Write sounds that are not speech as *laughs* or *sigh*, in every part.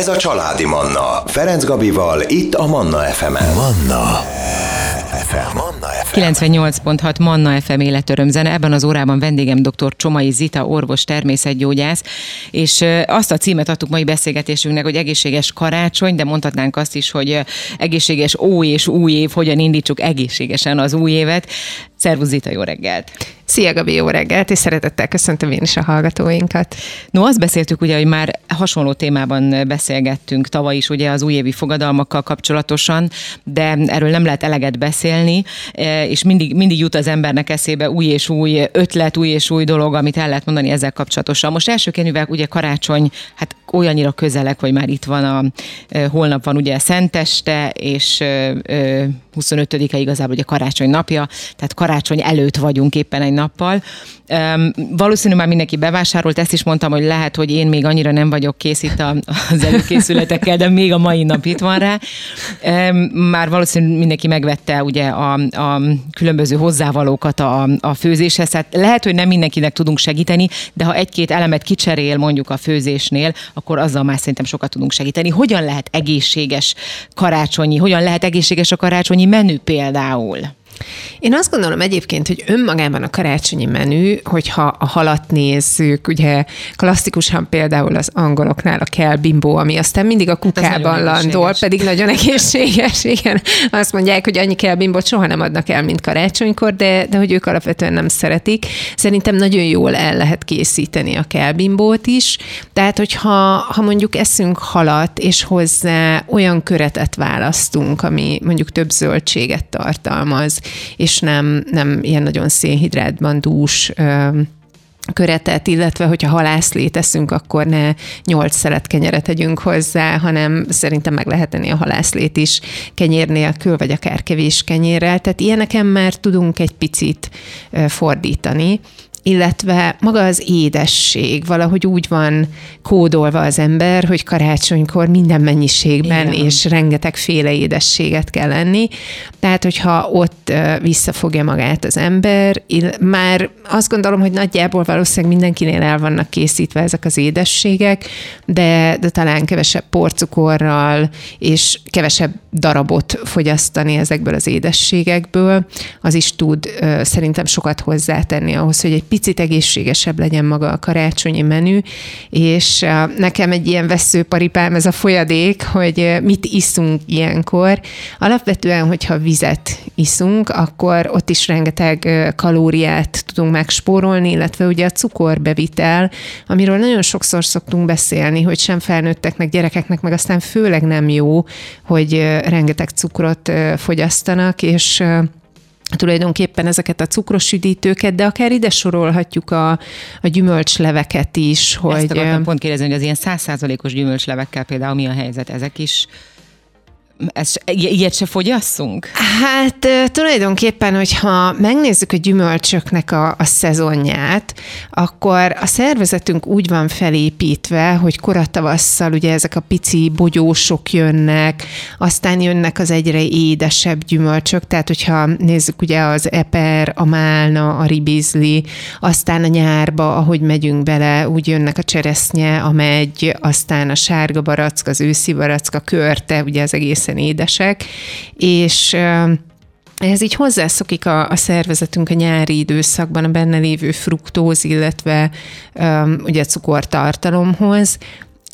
Ez a Családi Manna. Ferenc Gabival, itt a Manna FM-en. Manna FM. Manna FM. 98.6 Manna FM életörömzene. Ebben az órában vendégem dr. Csomai Zita, orvos, természetgyógyász, és azt a címet adtuk mai beszélgetésünknek, hogy egészséges karácsony, de mondhatnánk azt is, hogy egészséges ó és új év, hogyan indítsuk egészségesen az új évet. Szervusz Zita, jó reggelt! Szia Gabi, jó reggelt, és szeretettel köszöntöm én is a hallgatóinkat. No, azt beszéltük ugye, hogy már hasonló témában beszélgettünk tavaly is ugye az újévi fogadalmakkal kapcsolatosan, de erről nem lehet eleget beszélni, e, és mindig, mindig jut az embernek eszébe új és új ötlet, új és új dolog, amit el lehet mondani ezzel kapcsolatosan. Most elsőként, mivel ugye karácsony, hát olyannyira közelek, hogy már itt van a, holnap van ugye Szenteste, és 25-e igazából ugye karácsony napja, tehát karácsony előtt vagyunk éppen egy nappal. Um, valószínű már mindenki bevásárolt, ezt is mondtam, hogy lehet, hogy én még annyira nem vagyok kész itt az előkészületekkel, de még a mai nap itt van rá. Um, már valószínű mindenki megvette ugye a, a különböző hozzávalókat a, a főzéshez, tehát lehet, hogy nem mindenkinek tudunk segíteni, de ha egy-két elemet kicserél mondjuk a főzésnél, akkor azzal már szerintem sokat tudunk segíteni. Hogyan lehet egészséges karácsonyi, hogyan lehet egészséges a karácsonyi menü például? Én azt gondolom egyébként, hogy önmagában a karácsonyi menü, hogyha a halat nézzük, ugye klasszikusan például az angoloknál a kell bimbo, ami aztán mindig a hát kukában landol, pedig nagyon egészséges, *laughs* igen. Azt mondják, hogy annyi kell bimbot soha nem adnak el, mint karácsonykor, de, de hogy ők alapvetően nem szeretik. Szerintem nagyon jól el lehet készíteni a kell bimbót is. Tehát, hogyha ha mondjuk eszünk halat, és hozzá olyan köretet választunk, ami mondjuk több zöldséget tartalmaz, és nem, nem ilyen nagyon szénhidrátban dús köretet, illetve hogyha halászlét eszünk, akkor ne nyolc szelet kenyeret tegyünk hozzá, hanem szerintem meg lehet tenni a halászlét is kenyér nélkül, vagy akár kevés kenyérrel. Tehát ilyeneken már tudunk egy picit fordítani, illetve maga az édesség valahogy úgy van kódolva az ember, hogy karácsonykor minden mennyiségben Igen. és rengeteg féle édességet kell lenni. Tehát, hogyha ott visszafogja magát az ember, már azt gondolom, hogy nagyjából valószínűleg mindenkinél el vannak készítve ezek az édességek, de, de talán kevesebb porcukorral és kevesebb darabot fogyasztani ezekből az édességekből, az is tud szerintem sokat hozzátenni ahhoz, hogy egy picit egészségesebb legyen maga a karácsonyi menü, és nekem egy ilyen veszőparipám ez a folyadék, hogy mit iszunk ilyenkor. Alapvetően, hogyha vizet iszunk, akkor ott is rengeteg kalóriát tudunk megspórolni, illetve ugye a cukorbevitel, amiről nagyon sokszor szoktunk beszélni, hogy sem felnőtteknek, gyerekeknek, meg aztán főleg nem jó, hogy rengeteg cukrot fogyasztanak, és tulajdonképpen ezeket a cukros üdítőket, de akár ide sorolhatjuk a, a gyümölcsleveket is. Hogy... Ezt akartam pont kérdezni, hogy az ilyen százszázalékos gyümölcslevekkel például mi a helyzet? Ezek is ezt, ilyet se fogyasszunk? Hát tulajdonképpen, hogyha megnézzük a gyümölcsöknek a, a szezonját, akkor a szervezetünk úgy van felépítve, hogy koratavasszal ugye ezek a pici bogyósok jönnek, aztán jönnek az egyre édesebb gyümölcsök, tehát hogyha nézzük ugye az eper, a málna, a ribizli, aztán a nyárba, ahogy megyünk bele, úgy jönnek a cseresznye, a megy, aztán a sárga barack, az őszi barack, a körte, ugye az egész egészen édesek, és ez így hozzászokik a, a szervezetünk a nyári időszakban a benne lévő fruktóz, illetve um, ugye cukortartalomhoz,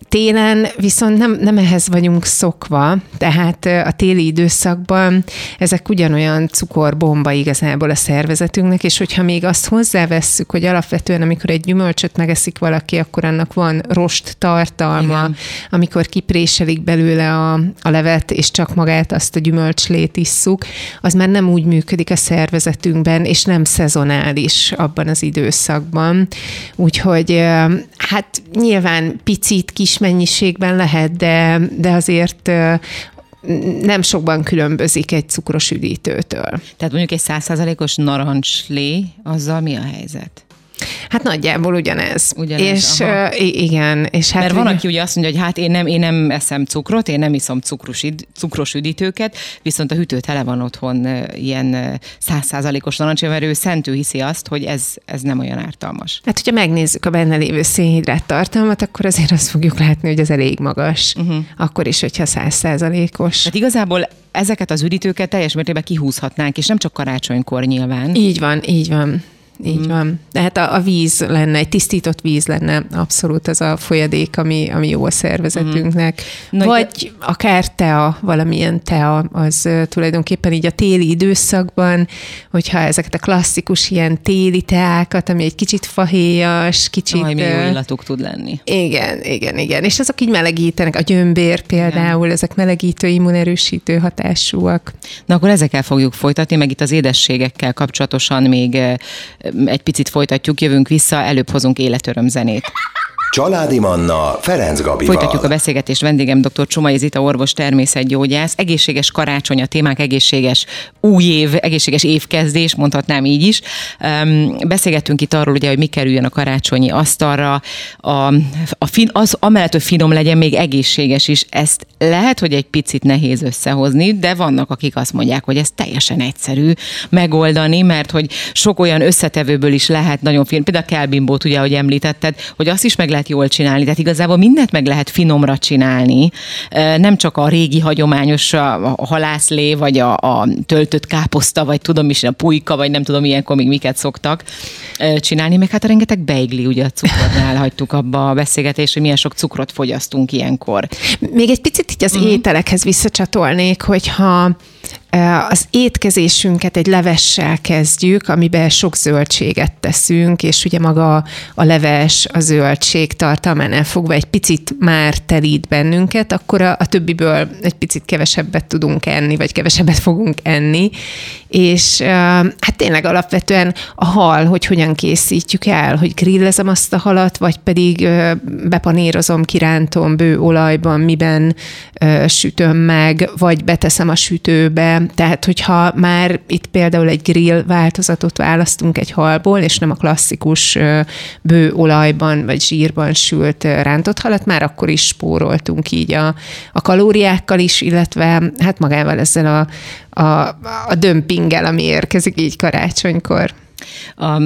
Télen viszont nem, nem ehhez vagyunk szokva, tehát a téli időszakban ezek ugyanolyan cukorbomba igazából a szervezetünknek, és hogyha még azt hozzávesszük, hogy alapvetően amikor egy gyümölcsöt megeszik valaki, akkor annak van rost tartalma, Igen. amikor kipréselik belőle a, a levet, és csak magát azt a gyümölcslét isszuk, az már nem úgy működik a szervezetünkben, és nem szezonális abban az időszakban. Úgyhogy hát nyilván picit ki kis mennyiségben lehet, de, de azért nem sokban különbözik egy cukros üdítőtől. Tehát mondjuk egy százszázalékos narancslé, azzal mi a helyzet? Hát nagyjából ugyanez. ugyanez és uh, igen. És hát Mert van, aki ugye azt mondja, hogy hát én nem, én nem eszem cukrot, én nem iszom cukros, cukros üdítőket, viszont a hűtő tele van otthon ilyen százszázalékos narancsja, mert ő szentő hiszi azt, hogy ez, ez nem olyan ártalmas. Hát, hogyha megnézzük a benne lévő szénhidrát tartalmat, akkor azért azt fogjuk látni, hogy ez elég magas. Uh-huh. Akkor is, hogyha százszázalékos. Hát igazából ezeket az üdítőket teljes mértékben kihúzhatnánk, és nem csak karácsonykor nyilván. Így van, így van. Így mm. van. Tehát a, a víz lenne, egy tisztított víz lenne abszolút az a folyadék, ami, ami jó a szervezetünknek. Mm. Vagy de... akár tea, valamilyen tea, az tulajdonképpen így a téli időszakban, hogyha ezeket a klasszikus ilyen téli teákat, ami egy kicsit fahéjas, kicsit... Aj, jó illatuk tud lenni. Igen, igen, igen. És azok így melegítenek. A gyömbér például, igen. ezek melegítő, immunerősítő hatásúak. Na akkor ezekkel fogjuk folytatni, meg itt az édességekkel kapcsolatosan még egy picit folytatjuk, jövünk vissza, előbb hozunk életöröm zenét. Családi Manna Ferenc Gabival. Folytatjuk a beszélgetést. Vendégem dr. Csomai Zita, orvos, természetgyógyász. Egészséges karácsony a témák, egészséges új év, egészséges évkezdés, mondhatnám így is. beszélgettünk itt arról, ugye, hogy mi kerüljön a karácsonyi asztalra. A, a fin, az amellett, hogy finom legyen, még egészséges is. Ezt lehet, hogy egy picit nehéz összehozni, de vannak, akik azt mondják, hogy ez teljesen egyszerű megoldani, mert hogy sok olyan összetevőből is lehet nagyon finom. Például a kelbimbót, ugye, ahogy említetted, hogy azt is meg lehet jól csinálni. Tehát igazából mindent meg lehet finomra csinálni. Nem csak a régi hagyományos a halászlé, vagy a, a töltött káposzta, vagy tudom is, a pulyka, vagy nem tudom ilyenkor még miket szoktak csinálni, meg hát a rengeteg beigli, ugye a cukornál *laughs* hagytuk abba a beszélgetést, hogy milyen sok cukrot fogyasztunk ilyenkor. Még egy picit így az uh-huh. ételekhez visszacsatolnék, hogyha az étkezésünket egy levessel kezdjük, amiben sok zöldséget teszünk, és ugye maga a leves, a zöldség tartalmánál fogva egy picit már telít bennünket, akkor a, a többiből egy picit kevesebbet tudunk enni, vagy kevesebbet fogunk enni, és hát tényleg alapvetően a hal, hogy hogyan készítjük el, hogy grillezem azt a halat, vagy pedig bepanírozom, kirántom bő olajban, miben sütöm meg, vagy beteszem a sütőbe, tehát hogyha már itt például egy grill változatot választunk egy halból, és nem a klasszikus bő olajban vagy zsírban sült rántott halat, már akkor is spóroltunk így a, a kalóriákkal is, illetve hát magával ezzel a, a, a dömpinggel, ami érkezik így karácsonykor a,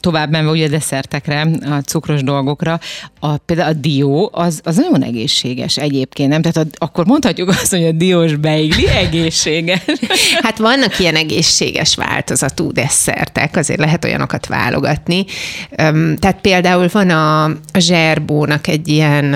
tovább menve ugye a desszertekre, a cukros dolgokra, a, például a dió, az, az nagyon egészséges egyébként, nem? Tehát a, akkor mondhatjuk azt, hogy a diós beigli egészséges. *laughs* Hát vannak ilyen egészséges változatú desszertek, azért lehet olyanokat válogatni. Tehát például van a, a zserbónak egy ilyen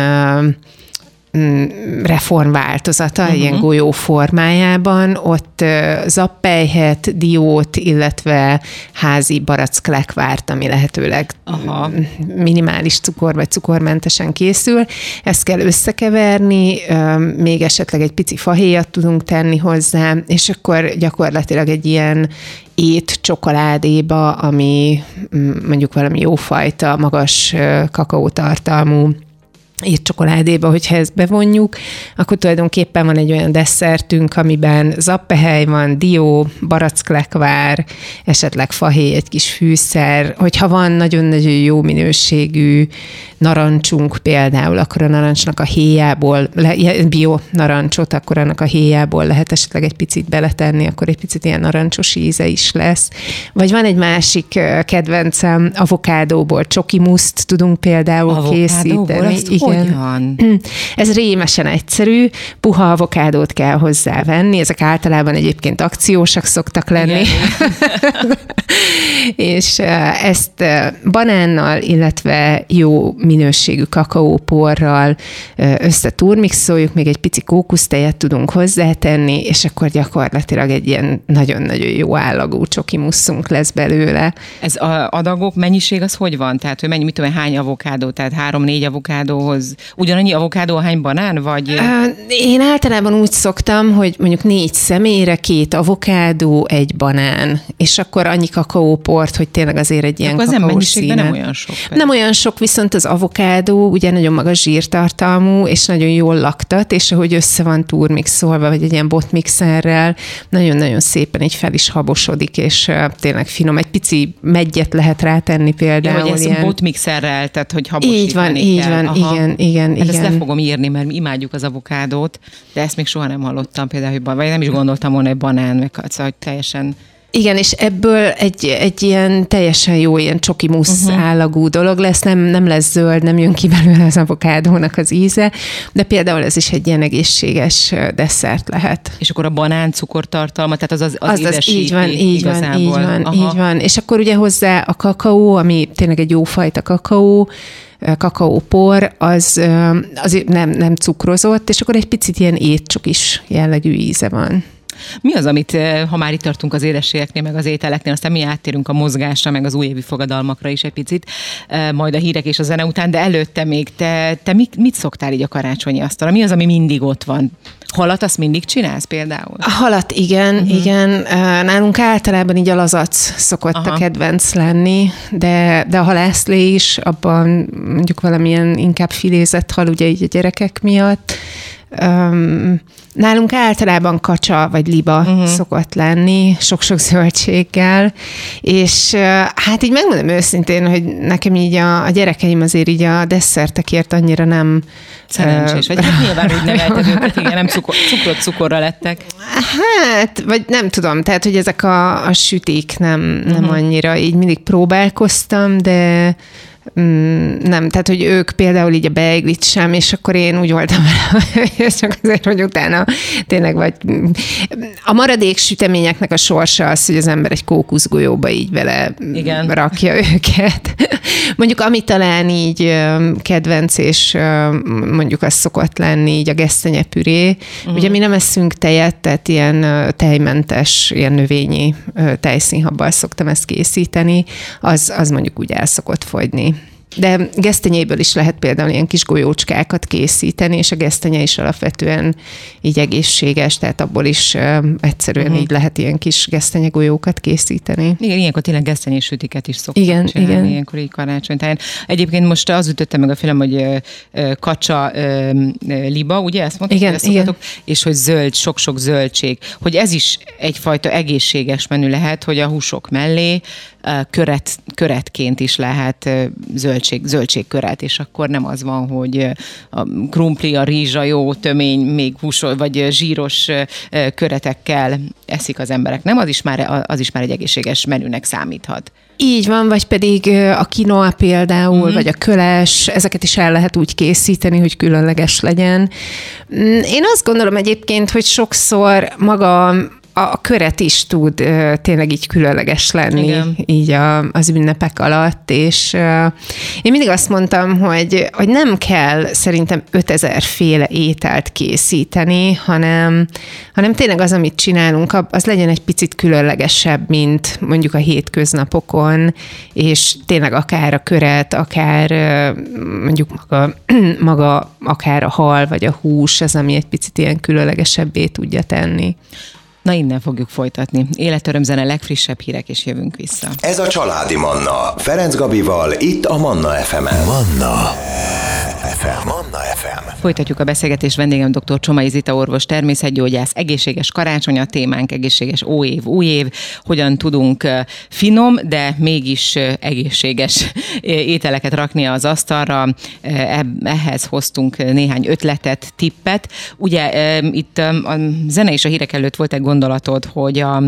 reformváltozata, uh-huh. ilyen golyó formájában, ott zappelyhet, diót, illetve házi baracklekvárt, ami lehetőleg Aha. minimális cukor vagy cukormentesen készül. Ezt kell összekeverni, még esetleg egy pici fahéjat tudunk tenni hozzá, és akkor gyakorlatilag egy ilyen ét csokoládéba, ami mm, mondjuk valami jófajta, magas kakaótartalmú írt csokoládéba, hogyha ezt bevonjuk, akkor tulajdonképpen van egy olyan desszertünk, amiben zappehely van, dió, baracklekvár, esetleg fahéj, egy kis fűszer, hogyha van nagyon-nagyon jó minőségű narancsunk például, akkor a narancsnak a héjából, bio narancsot, akkor annak a héjából lehet esetleg egy picit beletenni, akkor egy picit ilyen narancsos íze is lesz. Vagy van egy másik kedvencem, avokádóból csokimuszt tudunk például Avokádóból, készíteni. Igen. Hogyan? *clears throat* Ez rémesen egyszerű, puha avokádót kell hozzávenni, ezek általában egyébként akciósak szoktak lenni. *laughs* és ezt banánnal, illetve jó minőségű kakaóporral összeturmixoljuk, még egy pici kókusztejet tudunk hozzátenni, és akkor gyakorlatilag egy ilyen nagyon-nagyon jó állagú csoki musszunk lesz belőle. Ez a adagok mennyiség az hogy van? Tehát, hogy mennyi, mit tudom, hány avokádó? Tehát három-négy avokádó avokádohoz? Ugyanannyi avokádó, hány banán, vagy? Én általában úgy szoktam, hogy mondjuk négy személyre két avokádó, egy banán, és akkor annyi kakaóport, hogy tényleg azért egy ilyen akkor az nem nem olyan sok. Pedig. Nem olyan sok, viszont az avokádó ugye nagyon magas zsírtartalmú, és nagyon jól laktat, és ahogy össze van turmixolva, vagy egy ilyen botmixerrel, nagyon-nagyon szépen így fel is habosodik, és tényleg finom. Egy pici megyet lehet rátenni például. Ja, hogy ilyen... botmixerrel, tehát hogy habosítani Így van, kell. így van, Aha. igen, igen, hát igen. Ezt le fogom írni, mert mi imádjuk az avokádót, de ezt még soha nem hallottam például, hogy vagy nem is gondoltam volna, hogy banán, meg szóval, hogy teljesen igen, és ebből egy, egy ilyen teljesen jó, ilyen csoki musz uh-huh. állagú dolog lesz, nem, nem lesz zöld, nem jön ki belőle az avokádónak az íze, de például ez is egy ilyen egészséges desszert lehet. És akkor a banán cukortartalma, tehát az az, az, az, az így van, így igazából. van, így van, Aha. így van. És akkor ugye hozzá a kakaó, ami tényleg egy jó fajta kakaó, kakaópor, az, az nem, nem cukrozott, és akkor egy picit ilyen étcsokis jellegű íze van. Mi az, amit, eh, ha már itt tartunk az édességeknél, meg az ételeknél, aztán mi áttérünk a mozgásra, meg az újévi fogadalmakra is egy picit, eh, majd a hírek és a zene után, de előtte még te, te mit, mit szoktál így a karácsonyi asztalra? Mi az, ami mindig ott van? Halat azt mindig csinálsz például? A halat igen, uh-huh. igen. Eh, nálunk általában így a lazac szokott Aha. a kedvenc lenni, de, de a halászlé is, abban mondjuk valamilyen inkább filézett hal, ugye így a gyerekek miatt. Um, nálunk általában kacsa vagy liba uh-huh. szokott lenni, sok-sok zöldséggel, és hát így megmondom őszintén, hogy nekem így a, a gyerekeim azért így a desszertekért annyira nem... Szerencsés, vagy hát nyilván úgy *laughs* nevelted őket, igen, nem cukor, cukrot cukorra lettek. Hát, vagy nem tudom, tehát, hogy ezek a, a süték nem, nem uh-huh. annyira, így mindig próbálkoztam, de Mm, nem, tehát, hogy ők például így a beiglit sem, és akkor én úgy voltam vele, *laughs* csak azért, hogy utána tényleg vagy a maradék süteményeknek a sorsa az, hogy az ember egy kókuszgolyóba így vele Igen. rakja *laughs* őket. Mondjuk ami talán így kedvenc, és mondjuk az szokott lenni így a gesztenyepüré. Uh-huh. Ugye mi nem eszünk tejet, tehát ilyen tejmentes, ilyen növényi tejszínhabbal szoktam ezt készíteni, az, az mondjuk úgy el szokott fogyni. De gesztenyéből is lehet például ilyen kis golyócskákat készíteni, és a gesztenye is alapvetően így egészséges, tehát abból is uh, egyszerűen uh-huh. így lehet ilyen kis gesztenye golyókat készíteni. Igen, ilyenkor tényleg gesztenyés sütiket is szoktak igen, csinálni, igen. ilyenkor így karácsonytáján. Egyébként most az ütötte meg a film, hogy kacsa liba, ugye ezt mondtad, igen, igen. és hogy zöld, sok-sok zöldség, hogy ez is egyfajta egészséges menü lehet, hogy a húsok mellé köret, köretként is lehet zöldség, zöldségköret, és akkor nem az van, hogy a krumpli, a rizsa jó tömény, még húsol, vagy zsíros köretekkel eszik az emberek. Nem, az is már, az is már egy egészséges menünek számíthat. Így van, vagy pedig a kinoa például, mm-hmm. vagy a köles, ezeket is el lehet úgy készíteni, hogy különleges legyen. Mm, én azt gondolom egyébként, hogy sokszor maga a köret is tud uh, tényleg így különleges lenni, Igen. így a, az ünnepek alatt, és uh, én mindig azt mondtam, hogy, hogy nem kell szerintem 5000 féle ételt készíteni, hanem, hanem tényleg az, amit csinálunk, az legyen egy picit különlegesebb, mint mondjuk a hétköznapokon, és tényleg akár a köret, akár uh, mondjuk maga, *clears throat* maga akár a hal, vagy a hús, az, ami egy picit ilyen különlegesebbé tudja tenni. Na innen fogjuk folytatni. Életörömzene legfrissebb hírek, és jövünk vissza. Ez a Családi Manna. Ferenc Gabival, itt a Manna FM-en. Manna FM. Manna FM. Folytatjuk a beszélgetést vendégem dr. Csomai Zita orvos, természetgyógyász, egészséges karácsony a témánk, egészséges új év, új év, hogyan tudunk finom, de mégis egészséges ételeket rakni az asztalra. Ehhez hoztunk néhány ötletet, tippet. Ugye itt a zene és a hírek előtt volt egy gondolatod, hogy a,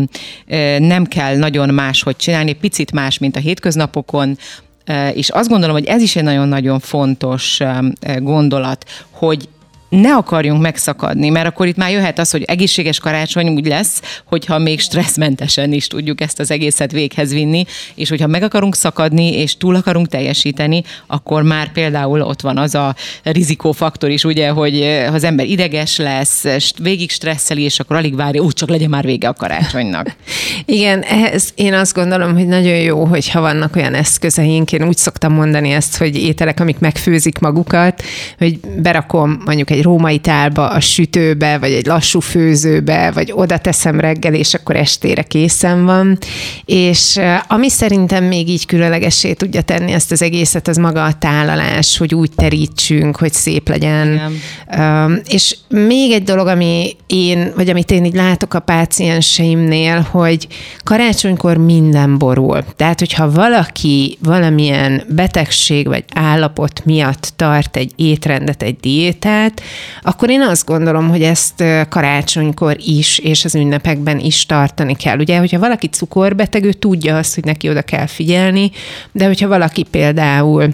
nem kell nagyon máshogy csinálni, picit más, mint a hétköznapokon, és azt gondolom, hogy ez is egy nagyon-nagyon fontos gondolat, hogy ne akarjunk megszakadni, mert akkor itt már jöhet az, hogy egészséges karácsony úgy lesz, hogyha még stresszmentesen is tudjuk ezt az egészet véghez vinni, és hogyha meg akarunk szakadni, és túl akarunk teljesíteni, akkor már például ott van az a rizikófaktor is, ugye, hogy ha az ember ideges lesz, végig stresszeli, és akkor alig várja, úgy csak legyen már vége a karácsonynak. *laughs* Igen, ehhez én azt gondolom, hogy nagyon jó, hogyha vannak olyan eszközeink. Én úgy szoktam mondani ezt, hogy ételek, amik megfőzik magukat, hogy berakom mondjuk egy római tálba, a sütőbe, vagy egy lassú főzőbe, vagy oda teszem reggel, és akkor estére készen van. És ami szerintem még így különlegessé tudja tenni ezt az egészet, az maga a tálalás, hogy úgy terítsünk, hogy szép legyen. Igen. És még egy dolog, ami én, vagy amit én így látok a pácienseimnél, hogy karácsonykor minden borul. Tehát, hogyha valaki valamilyen betegség vagy állapot miatt tart egy étrendet, egy diétát, akkor én azt gondolom, hogy ezt karácsonykor is, és az ünnepekben is tartani kell. Ugye, hogyha valaki cukorbeteg, ő tudja azt, hogy neki oda kell figyelni, de hogyha valaki például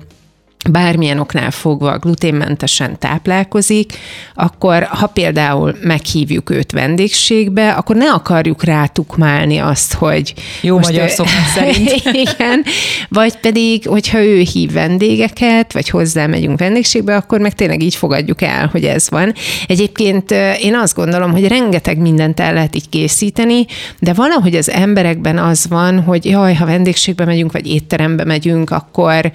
bármilyen oknál fogva gluténmentesen táplálkozik, akkor ha például meghívjuk őt vendégségbe, akkor ne akarjuk rátukmálni azt, hogy... Jó magyar ő... szokás szerint. *laughs* Igen, vagy pedig, hogyha ő hív vendégeket, vagy hozzá megyünk vendégségbe, akkor meg tényleg így fogadjuk el, hogy ez van. Egyébként én azt gondolom, hogy rengeteg mindent el lehet így készíteni, de valahogy az emberekben az van, hogy jaj, ha vendégségbe megyünk, vagy étterembe megyünk, akkor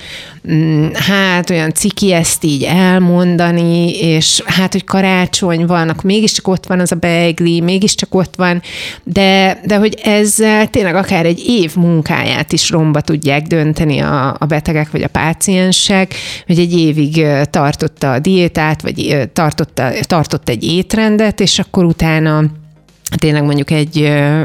mm, hát olyan ciki ezt így elmondani, és hát, hogy karácsony van, akkor mégiscsak ott van az a beigli, mégiscsak ott van, de, de hogy ezzel tényleg akár egy év munkáját is romba tudják dönteni a, a betegek vagy a páciensek, hogy egy évig tartotta a diétát, vagy tartotta, tartott egy étrendet, és akkor utána tényleg mondjuk egy,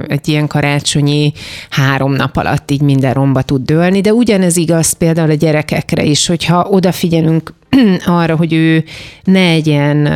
egy ilyen karácsonyi három nap alatt így minden romba tud dőlni, de ugyanez igaz például a gyerekekre is, hogyha odafigyelünk *clears throat* arra, hogy ő ne egyen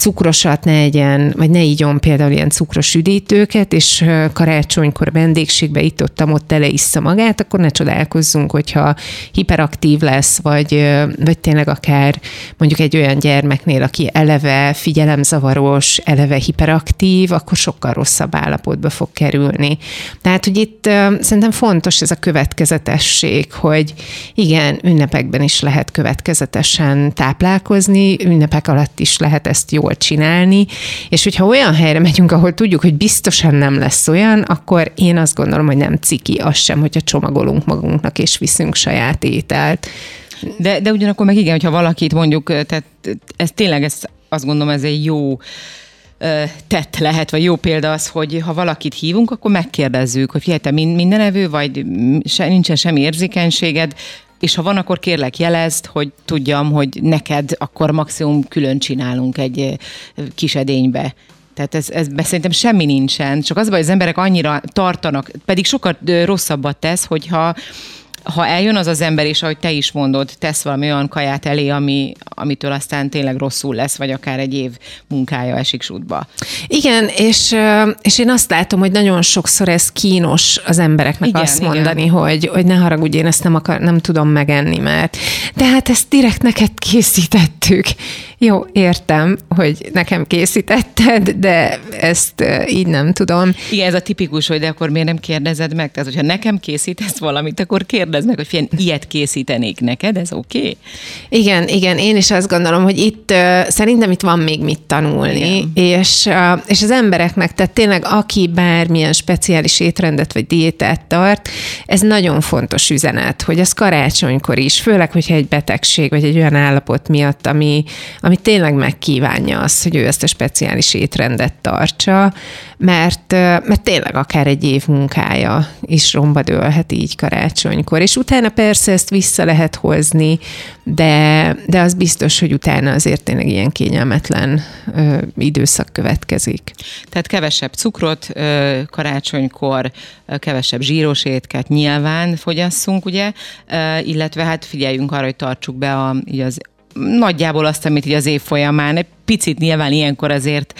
cukrosat ne egyen, vagy ne igyon például ilyen cukros üdítőket, és karácsonykor vendégségbe itt ott ott teleissza magát, akkor ne csodálkozzunk, hogyha hiperaktív lesz, vagy, vagy tényleg akár mondjuk egy olyan gyermeknél, aki eleve figyelemzavaros, eleve hiperaktív, akkor sokkal rosszabb állapotba fog kerülni. Tehát, hogy itt szerintem fontos ez a következetesség, hogy igen, ünnepekben is lehet következetesen táplálkozni, ünnepek alatt is lehet ezt jól jól csinálni, és hogyha olyan helyre megyünk, ahol tudjuk, hogy biztosan nem lesz olyan, akkor én azt gondolom, hogy nem ciki az sem, hogyha csomagolunk magunknak és viszünk saját ételt. De, de ugyanakkor meg igen, hogyha valakit mondjuk, tehát ez tényleg ez, azt gondolom, ez egy jó tett lehet, vagy jó példa az, hogy ha valakit hívunk, akkor megkérdezzük, hogy figyelj, te minden evő, vagy se, nincsen semmi érzékenységed, és ha van, akkor kérlek jelezd, hogy tudjam, hogy neked akkor maximum külön csinálunk egy kis edénybe. Tehát ez, ez szerintem semmi nincsen, csak az baj, hogy az emberek annyira tartanak, pedig sokkal rosszabbat tesz, hogyha ha eljön az az ember, és ahogy te is mondod, tesz valami olyan kaját elé, ami, amitől aztán tényleg rosszul lesz, vagy akár egy év munkája esik sútba. Igen, és, és én azt látom, hogy nagyon sokszor ez kínos az embereknek igen, azt mondani, igen. hogy, hogy ne haragudj, én ezt nem, akar, nem tudom megenni, mert de hát ezt direkt neked készítettük. Jó, értem, hogy nekem készítetted, de ezt így nem tudom. Igen, ez a tipikus, hogy de akkor miért nem kérdezed meg? Tehát, hogyha nekem készítesz valamit, akkor kérdezd meg, hogy fél, ilyet készítenék neked, ez oké? Okay? Igen, igen, én is azt gondolom, hogy itt szerintem itt van még mit tanulni, és, és az embereknek, tehát tényleg aki bármilyen speciális étrendet vagy diétát tart, ez nagyon fontos üzenet, hogy az karácsonykor is, főleg, hogyha egy betegség vagy egy olyan állapot miatt, ami, ami tényleg megkívánja azt, hogy ő ezt a speciális étrendet tartsa, mert, mert tényleg akár egy év munkája is romba dőlhet így karácsonykor. És utána persze ezt vissza lehet hozni, de, de az biztos, hogy utána azért tényleg ilyen kényelmetlen ö, időszak következik. Tehát kevesebb cukrot ö, karácsonykor, ö, kevesebb zsíros étket nyilván fogyasszunk, ugye, ö, illetve hát figyeljünk arra, hogy tartsuk be a, így az nagyjából azt, amit így az év folyamán, egy picit nyilván ilyenkor azért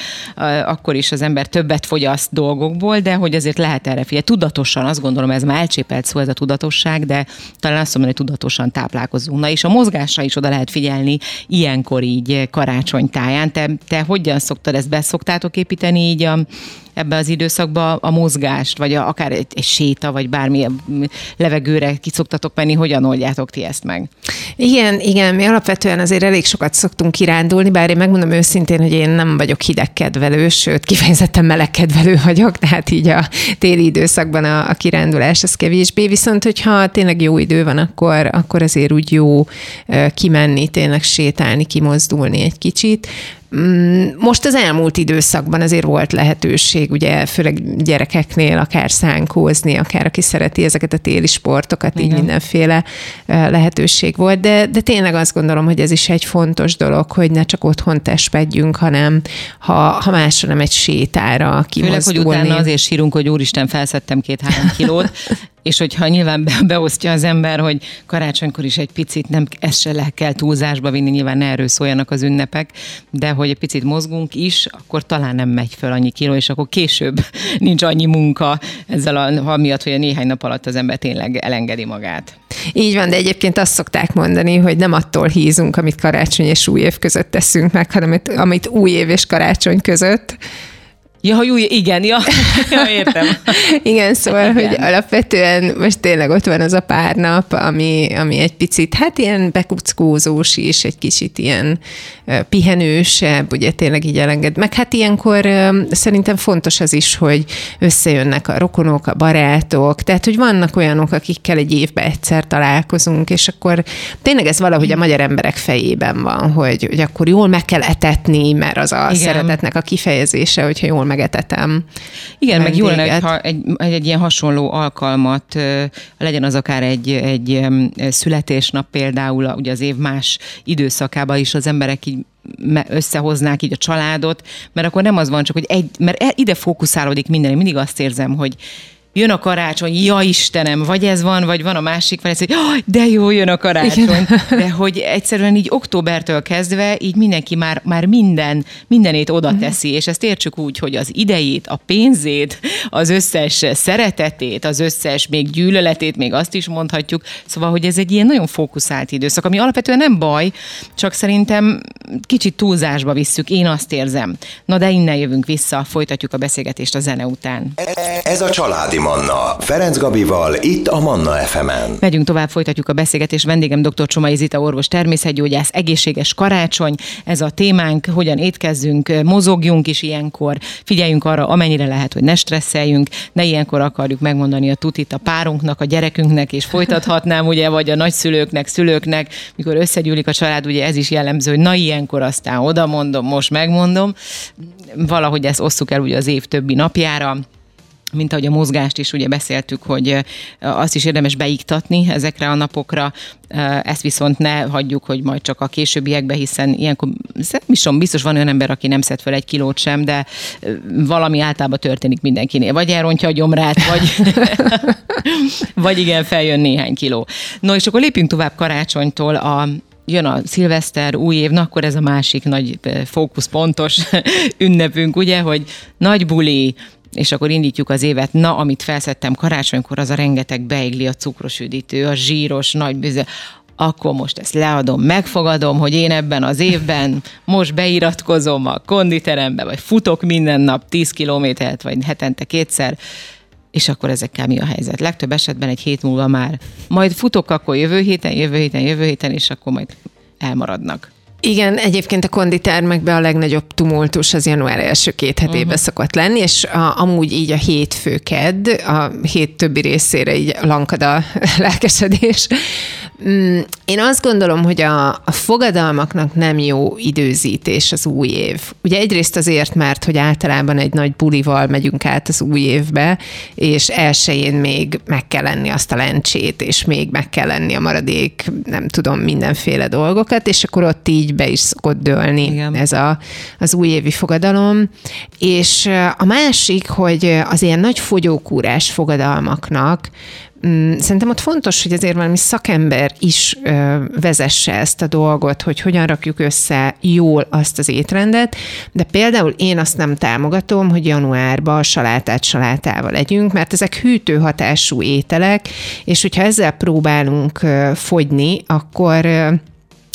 akkor is az ember többet fogyaszt dolgokból, de hogy azért lehet erre figyelni. Tudatosan, azt gondolom, ez már elcsépelt szó, ez a tudatosság, de talán azt mondom, hogy tudatosan táplálkozunk. Na és a mozgásra is oda lehet figyelni ilyenkor így karácsony táján. Te, te hogyan szoktad ezt, beszoktátok építeni így a, ebbe az időszakba a mozgást, vagy a, akár egy, egy séta, vagy bármilyen levegőre ki szoktatok menni, hogyan oldjátok ti ezt meg? Igen, igen, mi alapvetően azért elég sokat szoktunk kirándulni, bár én megmondom őszintén, hogy én nem vagyok hidegkedvelő, sőt, kifejezetten melegkedvelő vagyok, *laughs* tehát így a téli időszakban a, a kirándulás az kevésbé, viszont hogyha tényleg jó idő van, akkor, akkor azért úgy jó kimenni, tényleg sétálni, kimozdulni egy kicsit. Mm, most az elmúlt időszakban azért volt lehetőség, ugye főleg gyerekeknél akár szánkózni, akár aki szereti ezeket a téli sportokat, Igen. így mindenféle lehetőség volt, de, de tényleg azt gondolom, hogy ez is egy fontos dolog, hogy ne csak otthon testpedjünk, hanem ha, ha másra nem egy sétára kimozdulni. Főleg, hogy utána azért sírunk, hogy úristen, felszettem két-három kilót, *laughs* és hogyha nyilván be, beosztja az ember, hogy karácsonykor is egy picit nem, ezt se le kell túlzásba vinni, nyilván ne erről szóljanak az ünnepek, de hogy egy picit mozgunk is, akkor talán nem megy fel annyi kiló, és akkor később *laughs* nincs annyi munka ezzel a, miatt, hogy a néhány nap alatt az ember tényleg elengedi magát. Így van, de egyébként azt szokták mondani, hogy nem attól hízunk, amit karácsony és új év között teszünk meg, hanem amit új év és karácsony között. Ja, hogy új, igen, ja, *laughs* ja értem. igen, szóval, igen. hogy alapvetően most tényleg ott van az a pár nap, ami, ami egy picit, hát ilyen bekuckózós is, egy kicsit ilyen pihenősebb, ugye tényleg így elenged. Meg hát ilyenkor szerintem fontos az is, hogy összejönnek a rokonok, a barátok, tehát, hogy vannak olyanok, akikkel egy évben egyszer találkozunk, és akkor tényleg ez valahogy a magyar emberek fejében van, hogy, hogy akkor jól meg kell etetni, mert az a Igen. szeretetnek a kifejezése, hogyha jól megetetem. Igen, meg jó lenne, ha egy, egy, egy ilyen hasonló alkalmat, legyen az akár egy, egy születésnap például, ugye az év más időszakában is az emberek így összehoznák így a családot, mert akkor nem az van csak, hogy egy, mert e, ide fókuszálódik minden. Én mindig azt érzem, hogy jön a karácsony, ja Istenem, vagy ez van, vagy van a másik fel, hogy oh, de jó, jön a karácsony. Igen. *laughs* De hogy egyszerűen így októbertől kezdve így mindenki már, már minden, mindenét oda mhm. teszi, uh-huh. és ezt értsük úgy, hogy az idejét, a pénzét, az összes szeretetét, az összes még gyűlöletét, még azt is mondhatjuk. Szóval, hogy ez egy ilyen nagyon fókuszált időszak, ami alapvetően nem baj, csak szerintem kicsit túlzásba visszük, én azt érzem. Na de innen jövünk vissza, folytatjuk a beszélgetést a zene után. Ez a családi Manna. Ferenc Gabival, itt a Manna FM-en. Megyünk tovább, folytatjuk a beszélgetést. Vendégem dr. Csomai Zita, orvos természetgyógyász, egészséges karácsony. Ez a témánk, hogyan étkezzünk, mozogjunk is ilyenkor, figyeljünk arra, amennyire lehet, hogy ne stresszeljünk, ne ilyenkor akarjuk megmondani a tutit a párunknak, a gyerekünknek, és folytathatnám, ugye, vagy a nagyszülőknek, szülőknek, mikor összegyűlik a család, ugye ez is jellemző, hogy na ilyenkor aztán oda mondom, most megmondom. Valahogy ezt osszuk el ugye az év többi napjára mint ahogy a mozgást is ugye beszéltük, hogy azt is érdemes beiktatni ezekre a napokra, ezt viszont ne hagyjuk, hogy majd csak a későbbiekbe, hiszen ilyenkor is biztos van olyan ember, aki nem szed fel egy kilót sem, de valami általában történik mindenkinél. Vagy elrontja a gyomrát, vagy, *laughs* vagy igen, feljön néhány kiló. No, és akkor lépjünk tovább karácsonytól a jön a szilveszter, új év, na akkor ez a másik nagy fókuszpontos *laughs* ünnepünk, ugye, hogy nagy buli, és akkor indítjuk az évet, na, amit felszettem karácsonykor, az a rengeteg beigli, a cukros üdítő, a zsíros nagy büze, akkor most ezt leadom, megfogadom, hogy én ebben az évben most beiratkozom a konditerembe, vagy futok minden nap 10 kilométert, vagy hetente kétszer, és akkor ezekkel mi a helyzet? Legtöbb esetben egy hét múlva már majd futok akkor jövő héten, jövő héten, jövő héten, és akkor majd elmaradnak. Igen, egyébként a konditermekben a legnagyobb tumultus az január első két hetében uh-huh. szokott lenni, és a, amúgy így a hétfőked, a hét többi részére így lankad a *laughs* lelkesedés. Mm, én azt gondolom, hogy a, a fogadalmaknak nem jó időzítés az új év. Ugye egyrészt azért, mert hogy általában egy nagy bulival megyünk át az új évbe, és elsőjén még meg kell lenni azt a lencsét, és még meg kell lenni a maradék, nem tudom, mindenféle dolgokat, és akkor ott így be is szokott dőlni Igen. ez a, az újévi fogadalom. És a másik, hogy az ilyen nagy fogyókúrás fogadalmaknak szerintem ott fontos, hogy azért valami szakember is ö, vezesse ezt a dolgot, hogy hogyan rakjuk össze jól azt az étrendet, de például én azt nem támogatom, hogy januárban salátát salátával legyünk, mert ezek hűtő hatású ételek, és hogyha ezzel próbálunk ö, fogyni, akkor ö,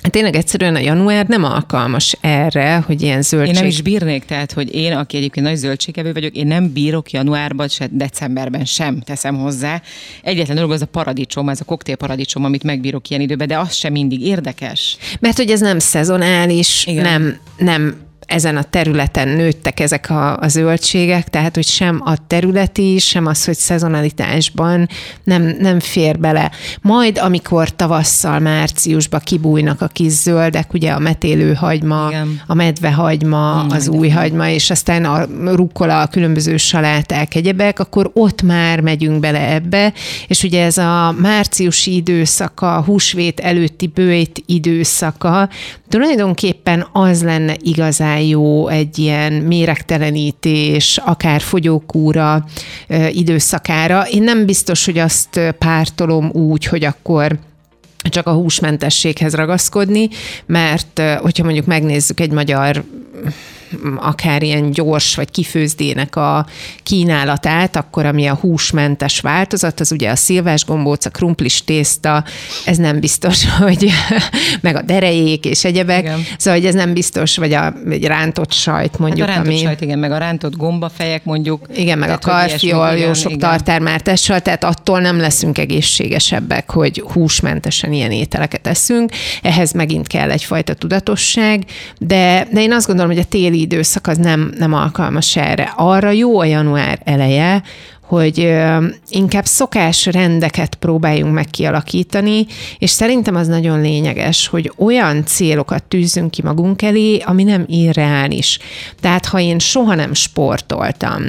Tényleg egyszerűen a január nem alkalmas erre, hogy ilyen zöldség... Én nem is bírnék, tehát, hogy én, aki egyébként nagy zöldségevő vagyok, én nem bírok januárban, se decemberben sem teszem hozzá. Egyetlen dolog az a paradicsom, az a koktélparadicsom, amit megbírok ilyen időben, de az sem mindig érdekes. Mert hogy ez nem szezonális, Igen. nem, nem ezen a területen nőttek ezek a, a zöldségek, tehát hogy sem a területi, sem az, hogy szezonalitásban nem, nem fér bele. Majd, amikor tavasszal, márciusban kibújnak a kis zöldek, ugye a metélőhagyma, Igen. a medvehagyma, mm, az új hagyma, és aztán a rukkola, a különböző saláták, egyebek, akkor ott már megyünk bele ebbe, és ugye ez a márciusi időszaka, a húsvét előtti bőjt időszaka, tulajdonképpen az lenne igazán jó egy ilyen méregtelenítés, akár fogyókúra időszakára. Én nem biztos, hogy azt pártolom úgy, hogy akkor csak a húsmentességhez ragaszkodni, mert hogyha mondjuk megnézzük egy magyar akár ilyen gyors vagy kifőzdének a kínálatát, akkor ami a húsmentes változat, az ugye a szilvás gombóc, a krumplis tészta, ez nem biztos, *laughs* hogy meg a derejék és egyebek, igen. szóval hogy ez nem biztos, vagy a egy rántott sajt mondjuk. Hát a rántott ami... sajt, igen, meg a rántott gombafejek mondjuk. Igen, meg tehát, a karfiol, jó sok igen. tartármártással, tehát attól nem leszünk egészségesebbek, hogy húsmentesen ilyen ételeket eszünk. Ehhez megint kell egyfajta tudatosság, de, de én azt gondolom, hogy a téli időszak az nem, nem alkalmas erre. Arra jó a január eleje, hogy inkább szokás rendeket próbáljunk meg kialakítani, és szerintem az nagyon lényeges, hogy olyan célokat tűzünk ki magunk elé, ami nem irreális. Tehát ha én soha nem sportoltam,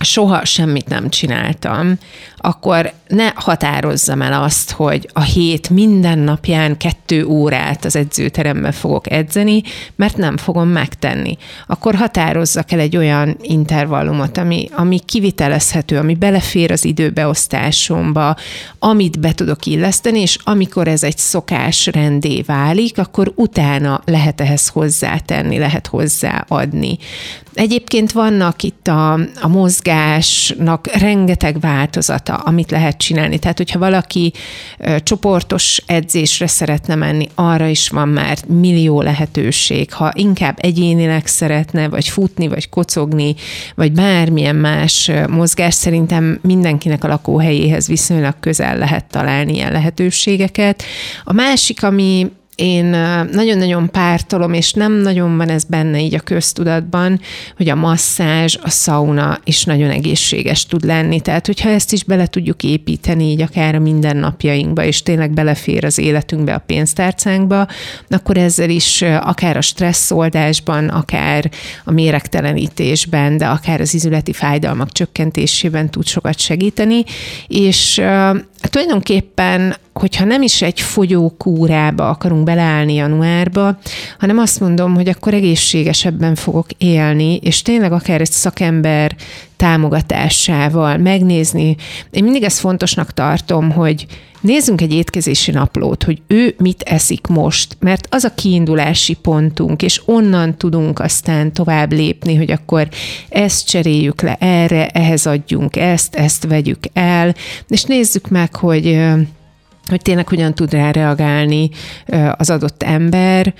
soha semmit nem csináltam, akkor ne határozzam el azt, hogy a hét minden napján kettő órát az edzőteremben fogok edzeni, mert nem fogom megtenni. Akkor határozzak el egy olyan intervallumot, ami, ami kivitelezhető, ami belefér az időbeosztásomba, amit be tudok illeszteni, és amikor ez egy szokás rendé válik, akkor utána lehet ehhez hozzátenni, lehet hozzáadni. Egyébként vannak itt a, a mozgásnak rengeteg változata, amit lehet csinálni. Tehát, hogyha valaki csoportos edzésre szeretne menni, arra is van már millió lehetőség. Ha inkább egyénileg szeretne, vagy futni, vagy kocogni, vagy bármilyen más mozgás, szerintem mindenkinek a lakóhelyéhez viszonylag közel lehet találni ilyen lehetőségeket. A másik, ami én nagyon-nagyon pártolom, és nem nagyon van ez benne így a köztudatban, hogy a masszázs, a szauna is nagyon egészséges tud lenni. Tehát, hogyha ezt is bele tudjuk építeni így akár a mindennapjainkba, és tényleg belefér az életünkbe, a pénztárcánkba, akkor ezzel is akár a stresszoldásban, akár a méregtelenítésben, de akár az izületi fájdalmak csökkentésében tud sokat segíteni, és tulajdonképpen, hogyha nem is egy fogyókúrába akarunk beleállni januárba, hanem azt mondom, hogy akkor egészségesebben fogok élni, és tényleg akár egy szakember támogatásával megnézni. Én mindig ezt fontosnak tartom, hogy nézzünk egy étkezési naplót, hogy ő mit eszik most, mert az a kiindulási pontunk, és onnan tudunk aztán tovább lépni, hogy akkor ezt cseréljük le erre, ehhez adjunk ezt, ezt vegyük el, és nézzük meg, hogy hogy tényleg hogyan tud rá reagálni az adott ember.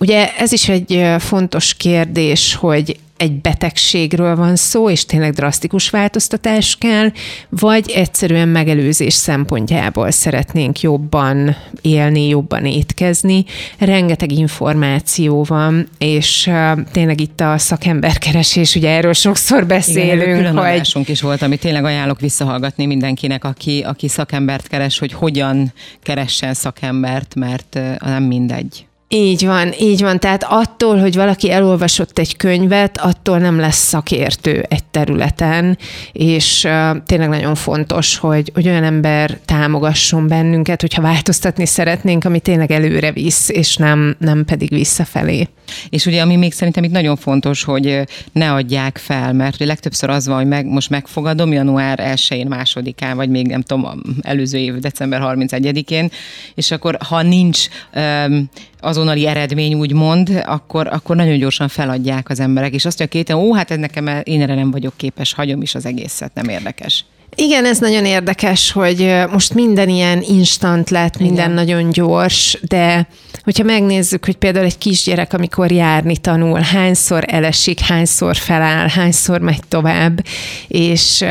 Ugye ez is egy fontos kérdés, hogy egy betegségről van szó, és tényleg drasztikus változtatás kell, vagy egyszerűen megelőzés szempontjából szeretnénk jobban élni, jobban étkezni. Rengeteg információ van, és tényleg itt a szakemberkeresés, ugye erről sokszor beszélünk. Igen, külön hogy... is volt, amit tényleg ajánlok visszahallgatni mindenkinek, aki, aki szakembert keres, hogy hogyan keressen szakembert, mert nem mindegy. Így van, így van. Tehát attól, hogy valaki elolvasott egy könyvet, attól nem lesz szakértő egy területen, és uh, tényleg nagyon fontos, hogy, hogy olyan ember támogasson bennünket, hogyha változtatni szeretnénk, ami tényleg előre visz, és nem, nem pedig visszafelé. És ugye, ami még szerintem itt nagyon fontos, hogy ne adják fel, mert legtöbbször az van, hogy meg, most megfogadom január 1-én, másodikán, vagy még nem tudom, előző év december 31-én, és akkor ha nincs um, azonnali eredmény, úgymond, akkor, akkor nagyon gyorsan feladják az emberek, és azt mondja két, ó, hát ez nekem, én erre nem vagyok képes, hagyom is az egészet, nem érdekes. Igen, ez nagyon érdekes, hogy most minden ilyen instant lett, minden Igen. nagyon gyors, de hogyha megnézzük, hogy például egy kisgyerek, amikor járni tanul, hányszor elesik, hányszor feláll, hányszor megy tovább, és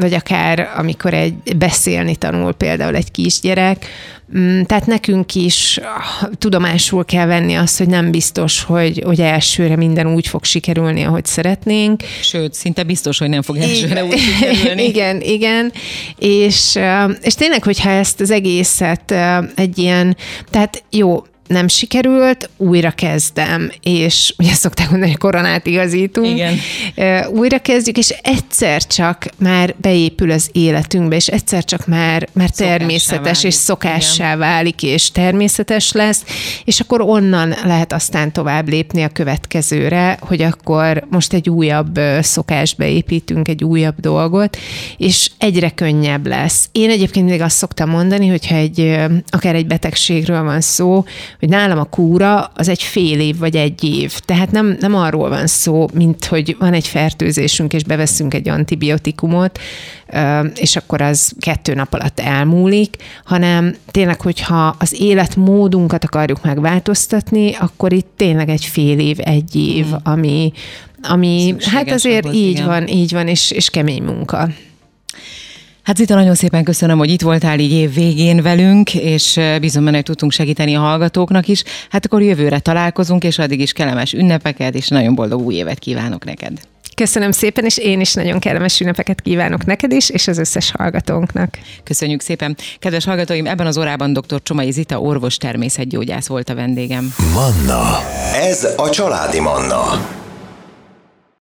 vagy akár amikor egy beszélni tanul például egy kisgyerek, Mm, tehát nekünk is ah, tudomásul kell venni azt, hogy nem biztos, hogy, hogy elsőre minden úgy fog sikerülni, ahogy szeretnénk. Sőt, szinte biztos, hogy nem fog elsőre úgy sikerülni. *laughs* igen, igen. És, és tényleg, hogyha ezt az egészet egy ilyen, tehát jó, nem sikerült, újra kezdem, és ugye szokták mondani, hogy koronát igazítunk. Igen. Újra kezdjük, és egyszer csak már beépül az életünkbe, és egyszer csak már, már természetes válik. és szokássá Igen. válik, és természetes lesz, és akkor onnan lehet aztán tovább lépni a következőre, hogy akkor most egy újabb szokást beépítünk, egy újabb dolgot, és egyre könnyebb lesz. Én egyébként még azt szoktam mondani, hogyha egy, akár egy betegségről van szó, hogy nálam a kúra az egy fél év vagy egy év. Tehát nem, nem arról van szó, mint hogy van egy fertőzésünk, és beveszünk egy antibiotikumot, és akkor az kettő nap alatt elmúlik, hanem tényleg, hogyha az életmódunkat akarjuk megváltoztatni, akkor itt tényleg egy fél év, egy év, hmm. ami, ami hát azért így igen. van, így van, és, és kemény munka. Hát Zita, nagyon szépen köszönöm, hogy itt voltál így év végén velünk, és bízom benne, hogy tudtunk segíteni a hallgatóknak is. Hát akkor jövőre találkozunk, és addig is kellemes ünnepeket, és nagyon boldog új évet kívánok neked. Köszönöm szépen, és én is nagyon kellemes ünnepeket kívánok neked is, és az összes hallgatónknak. Köszönjük szépen. Kedves hallgatóim, ebben az órában dr. Csomai Zita orvos természetgyógyász volt a vendégem. Manna. Ez a családi Manna.